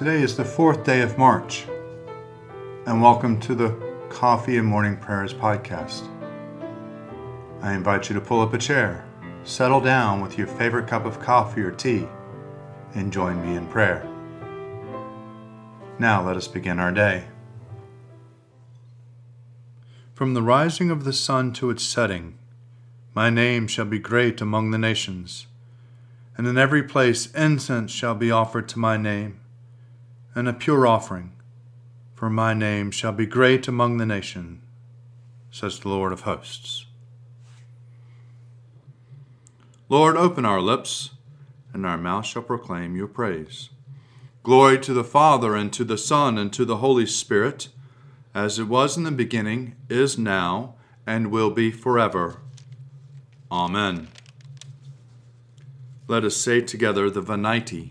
Today is the fourth day of March, and welcome to the Coffee and Morning Prayers podcast. I invite you to pull up a chair, settle down with your favorite cup of coffee or tea, and join me in prayer. Now let us begin our day. From the rising of the sun to its setting, my name shall be great among the nations, and in every place incense shall be offered to my name and a pure offering, for my name shall be great among the nations, says the Lord of hosts. Lord, open our lips, and our mouth shall proclaim your praise. Glory to the Father, and to the Son, and to the Holy Spirit, as it was in the beginning, is now, and will be forever. Amen. Let us say together the Venite.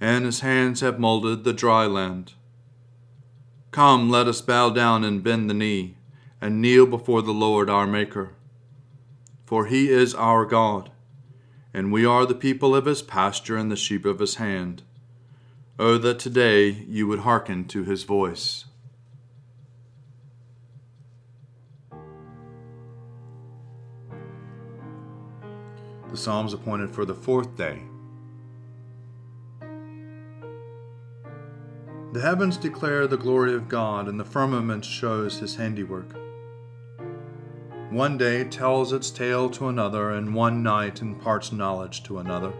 and his hands have molded the dry land. Come, let us bow down and bend the knee, and kneel before the Lord our Maker. For he is our God, and we are the people of his pasture and the sheep of his hand. Oh, that today you would hearken to his voice. The Psalms appointed for the fourth day The heavens declare the glory of God, and the firmament shows his handiwork. One day tells its tale to another, and one night imparts knowledge to another.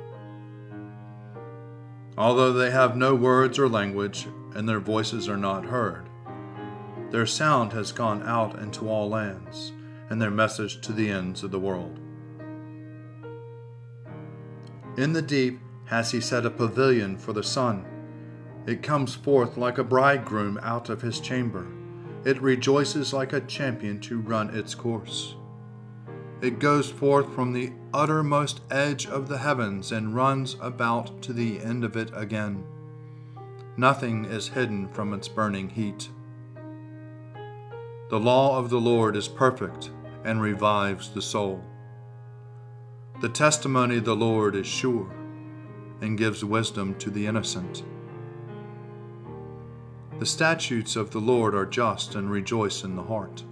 Although they have no words or language, and their voices are not heard, their sound has gone out into all lands, and their message to the ends of the world. In the deep has he set a pavilion for the sun it comes forth like a bridegroom out of his chamber. It rejoices like a champion to run its course. It goes forth from the uttermost edge of the heavens and runs about to the end of it again. Nothing is hidden from its burning heat. The law of the Lord is perfect and revives the soul. The testimony of the Lord is sure and gives wisdom to the innocent. The statutes of the Lord are just and rejoice in the heart.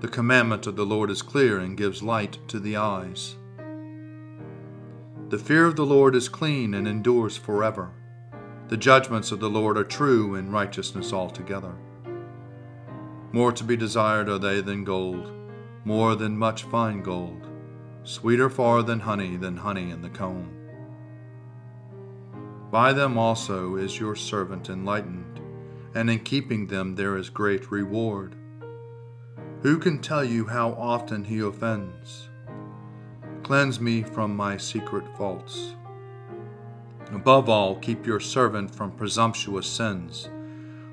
The commandment of the Lord is clear and gives light to the eyes. The fear of the Lord is clean and endures forever. The judgments of the Lord are true and righteousness altogether. More to be desired are they than gold, more than much fine gold, sweeter far than honey, than honey in the comb. By them also is your servant enlightened and in keeping them there is great reward. Who can tell you how often he offends? Cleanse me from my secret faults. Above all, keep your servant from presumptuous sins.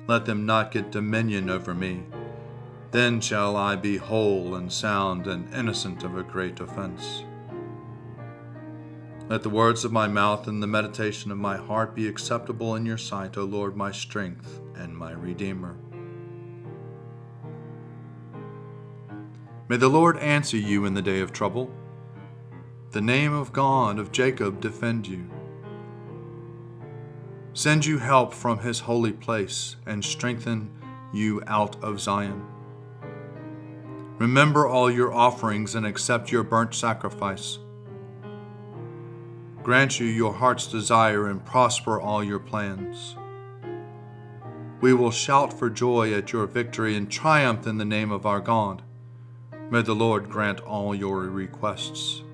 Let them not get dominion over me. Then shall I be whole and sound and innocent of a great offense. Let the words of my mouth and the meditation of my heart be acceptable in your sight, O Lord, my strength and my Redeemer. May the Lord answer you in the day of trouble. The name of God of Jacob defend you. Send you help from his holy place and strengthen you out of Zion. Remember all your offerings and accept your burnt sacrifice grant you your heart's desire and prosper all your plans. We will shout for joy at your victory and triumph in the name of our God. May the Lord grant all your requests.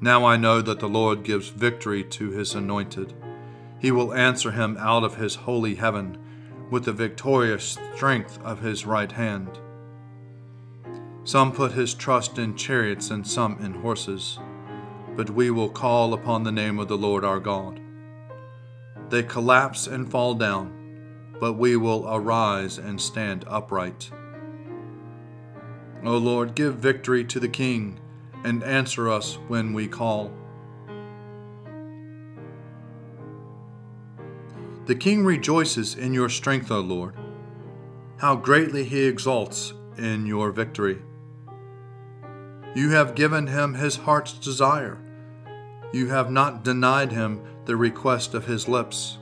Now I know that the Lord gives victory to his anointed. He will answer him out of his holy heaven with the victorious strength of his right hand. Some put his trust in chariots and some in horses but we will call upon the name of the Lord our God. They collapse and fall down, but we will arise and stand upright. O Lord, give victory to the King and answer us when we call. The King rejoices in your strength, O Lord. How greatly he exults in your victory. You have given him his heart's desire. You have not denied him the request of his lips.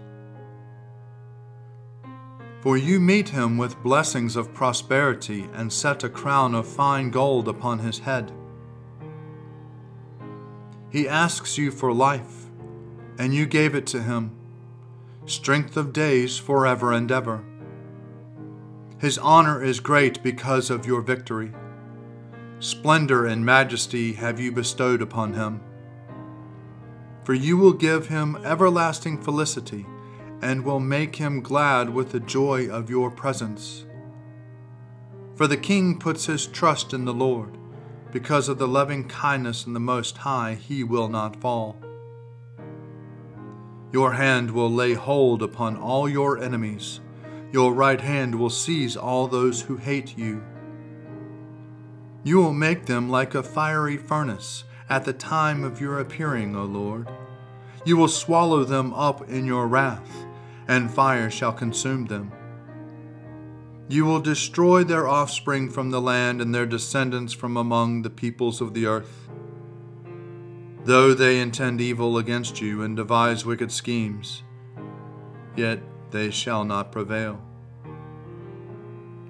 For you meet him with blessings of prosperity and set a crown of fine gold upon his head. He asks you for life, and you gave it to him, strength of days forever and ever. His honor is great because of your victory. Splendor and majesty have you bestowed upon him. For you will give him everlasting felicity and will make him glad with the joy of your presence. For the king puts his trust in the Lord. Because of the loving kindness in the Most High, he will not fall. Your hand will lay hold upon all your enemies. Your right hand will seize all those who hate you. You will make them like a fiery furnace at the time of your appearing, O Lord. You will swallow them up in your wrath, and fire shall consume them. You will destroy their offspring from the land and their descendants from among the peoples of the earth. Though they intend evil against you and devise wicked schemes, yet they shall not prevail.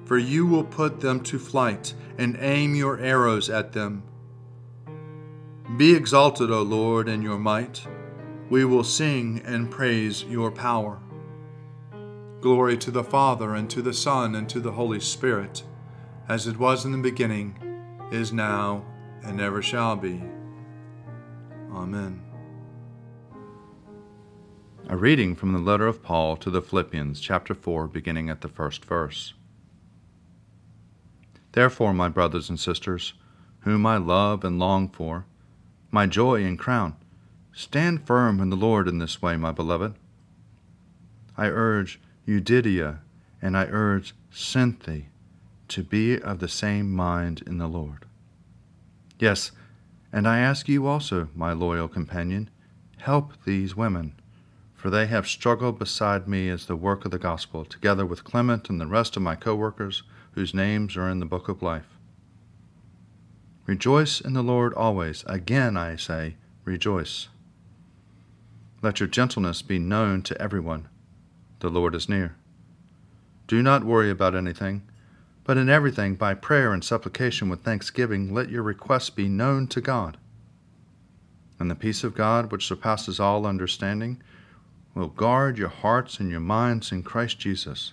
For you will put them to flight and aim your arrows at them. Be exalted, O Lord, in your might. We will sing and praise your power. Glory to the Father, and to the Son, and to the Holy Spirit, as it was in the beginning, is now, and ever shall be. Amen. A reading from the letter of Paul to the Philippians, chapter 4, beginning at the first verse. Therefore, my brothers and sisters, whom I love and long for, my joy and crown, stand firm in the Lord in this way, my beloved. I urge Euodia and I urge Syntyche to be of the same mind in the Lord. Yes, and I ask you also, my loyal companion, help these women, for they have struggled beside me as the work of the gospel, together with Clement and the rest of my co workers whose names are in the book of life. Rejoice in the Lord always. Again I say, rejoice. Let your gentleness be known to everyone. The Lord is near. Do not worry about anything, but in everything, by prayer and supplication with thanksgiving, let your requests be known to God. And the peace of God, which surpasses all understanding, will guard your hearts and your minds in Christ Jesus.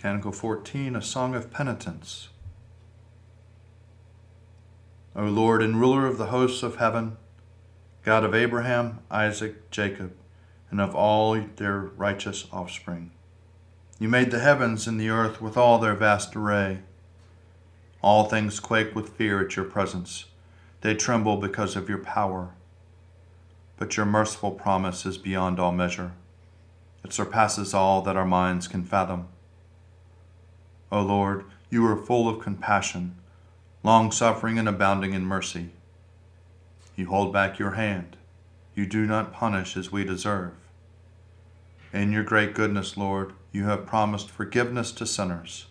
Canticle 14, a song of penitence. O Lord and ruler of the hosts of heaven, God of Abraham, Isaac, Jacob, and of all their righteous offspring, you made the heavens and the earth with all their vast array. All things quake with fear at your presence. They tremble because of your power. But your merciful promise is beyond all measure. It surpasses all that our minds can fathom. O Lord, you are full of compassion, long suffering, and abounding in mercy. You hold back your hand. You do not punish as we deserve. In your great goodness, Lord, you have promised forgiveness to sinners,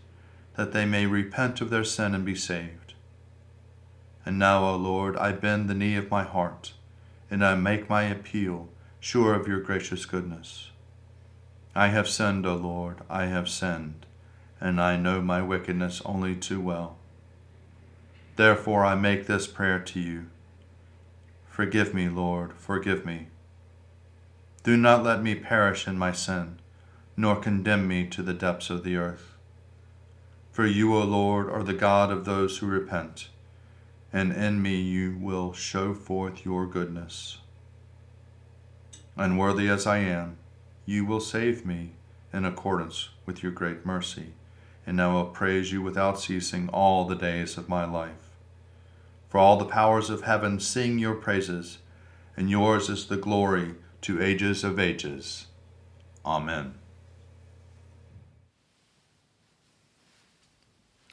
that they may repent of their sin and be saved. And now, O Lord, I bend the knee of my heart, and I make my appeal, sure of your gracious goodness. I have sinned, O Lord, I have sinned and I know my wickedness only too well. Therefore I make this prayer to you. Forgive me, Lord, forgive me. Do not let me perish in my sin, nor condemn me to the depths of the earth. For you, O Lord, are the God of those who repent, and in me you will show forth your goodness. Unworthy as I am, you will save me in accordance with your great mercy, and I will praise you without ceasing all the days of my life. For all the powers of heaven sing your praises, and yours is the glory to ages of ages. Amen.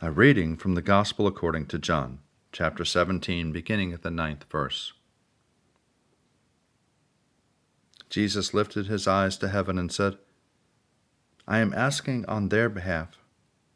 A reading from the Gospel according to John, chapter 17, beginning at the ninth verse. Jesus lifted his eyes to heaven and said, I am asking on their behalf.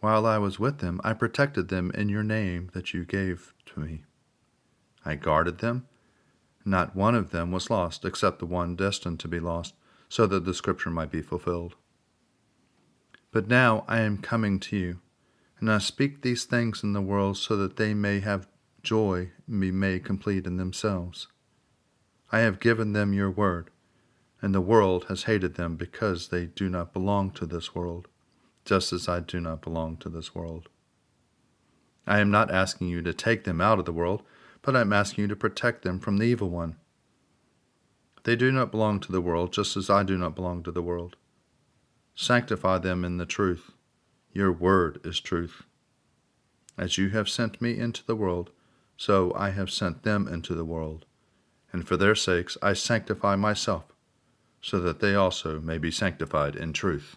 While I was with them, I protected them in your name that you gave to me. I guarded them not one of them was lost, except the one destined to be lost, so that the scripture might be fulfilled. But now I am coming to you, and I speak these things in the world so that they may have joy and be made complete in themselves. I have given them your word, and the world has hated them because they do not belong to this world, just as I do not belong to this world. I am not asking you to take them out of the world but I am asking you to protect them from the evil one. They do not belong to the world, just as I do not belong to the world. Sanctify them in the truth. Your word is truth. As you have sent me into the world, so I have sent them into the world. And for their sakes I sanctify myself, so that they also may be sanctified in truth.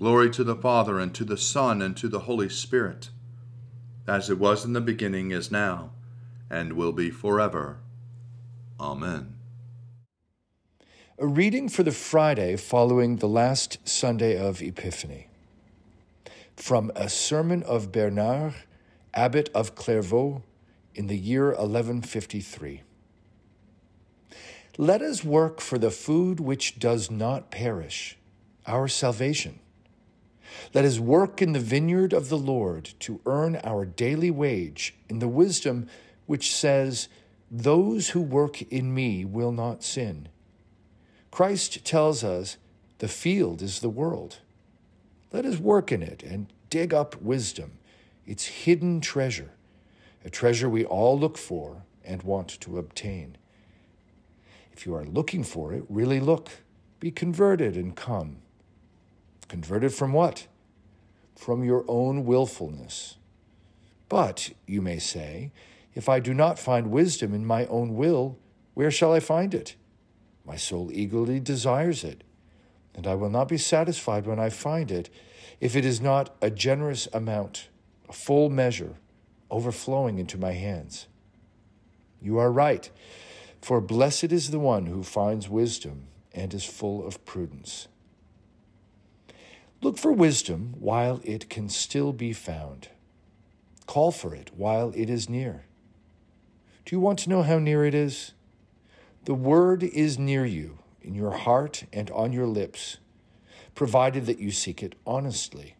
Glory to the Father, and to the Son, and to the Holy Spirit, as it was in the beginning, is now, and will be forever. Amen. A reading for the Friday following the last Sunday of Epiphany. From a sermon of Bernard, abbot of Clairvaux, in the year 1153. Let us work for the food which does not perish, our salvation let us work in the vineyard of the Lord to earn our daily wage in the wisdom which says, Those who work in me will not sin. Christ tells us the field is the world. Let us work in it and dig up wisdom, its hidden treasure, a treasure we all look for and want to obtain. If you are looking for it, really look. Be converted and come. Converted from what? From your own willfulness. But, you may say, if I do not find wisdom in my own will, where shall I find it? My soul eagerly desires it, and I will not be satisfied when I find it if it is not a generous amount, a full measure, overflowing into my hands. You are right, for blessed is the one who finds wisdom and is full of prudence. Look for wisdom while it can still be found. Call for it while it is near. Do you want to know how near it is? The word is near you, in your heart and on your lips, provided that you seek it honestly.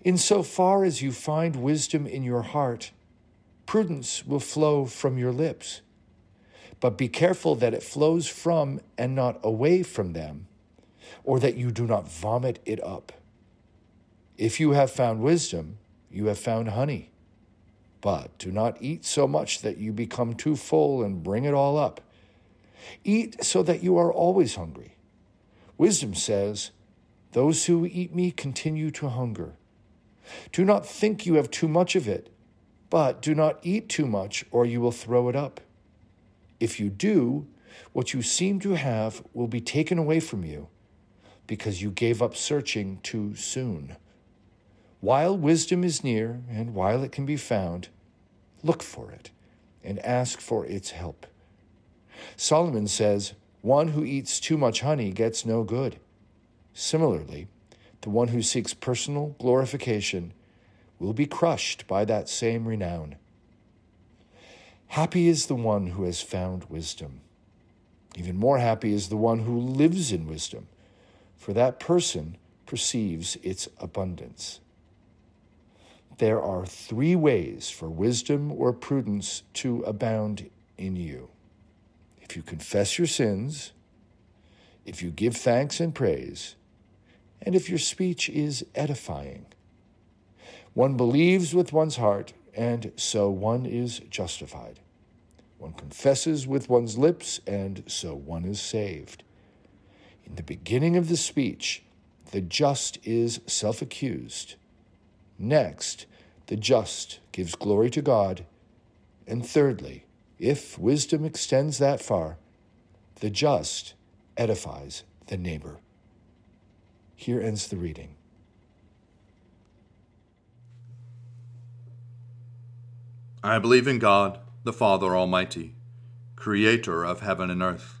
In so far as you find wisdom in your heart, prudence will flow from your lips. But be careful that it flows from and not away from them or that you do not vomit it up. If you have found wisdom, you have found honey. But do not eat so much that you become too full and bring it all up. Eat so that you are always hungry. Wisdom says, Those who eat me continue to hunger. Do not think you have too much of it, but do not eat too much, or you will throw it up. If you do, what you seem to have will be taken away from you, because you gave up searching too soon. While wisdom is near and while it can be found, look for it and ask for its help. Solomon says, One who eats too much honey gets no good. Similarly, the one who seeks personal glorification will be crushed by that same renown. Happy is the one who has found wisdom. Even more happy is the one who lives in wisdom, for that person perceives its abundance. There are three ways for wisdom or prudence to abound in you. If you confess your sins, if you give thanks and praise, and if your speech is edifying. One believes with one's heart, and so one is justified. One confesses with one's lips, and so one is saved. In the beginning of the speech, the just is self accused. Next, the just gives glory to God. And thirdly, if wisdom extends that far, the just edifies the neighbor. Here ends the reading. I believe in God, the Father Almighty, creator of heaven and earth.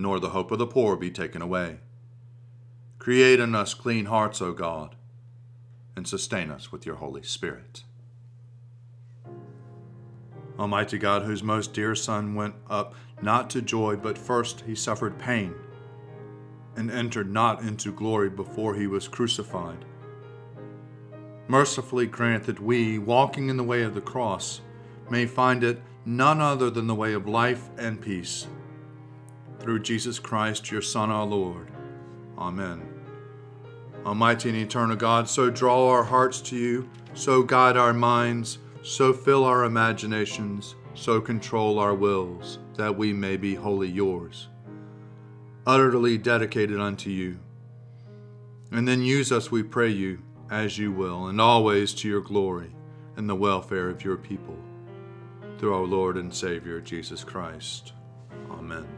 nor the hope of the poor be taken away. Create in us clean hearts, O God and sustain us with your Holy Spirit. Almighty God, whose most dear Son went up not to joy, but first he suffered pain and entered not into glory before he was crucified. Mercifully grant that we, walking in the way of the cross, may find it none other than the way of life and peace. Through Jesus Christ, your Son, our Lord. Amen. Almighty and eternal God, so draw our hearts to you, so guide our minds, so fill our imaginations, so control our wills, that we may be wholly yours, utterly dedicated unto you. And then use us, we pray you, as you will, and always to your glory and the welfare of your people. Through our Lord and Savior, Jesus Christ. Amen.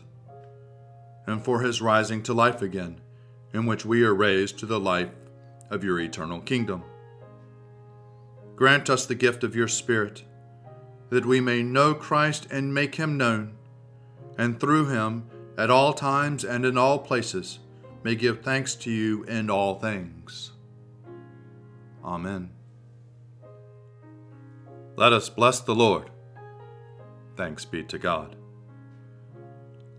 and for his rising to life again, in which we are raised to the life of your eternal kingdom. Grant us the gift of your Spirit, that we may know Christ and make him known, and through him, at all times and in all places, may give thanks to you in all things. Amen. Let us bless the Lord. Thanks be to God.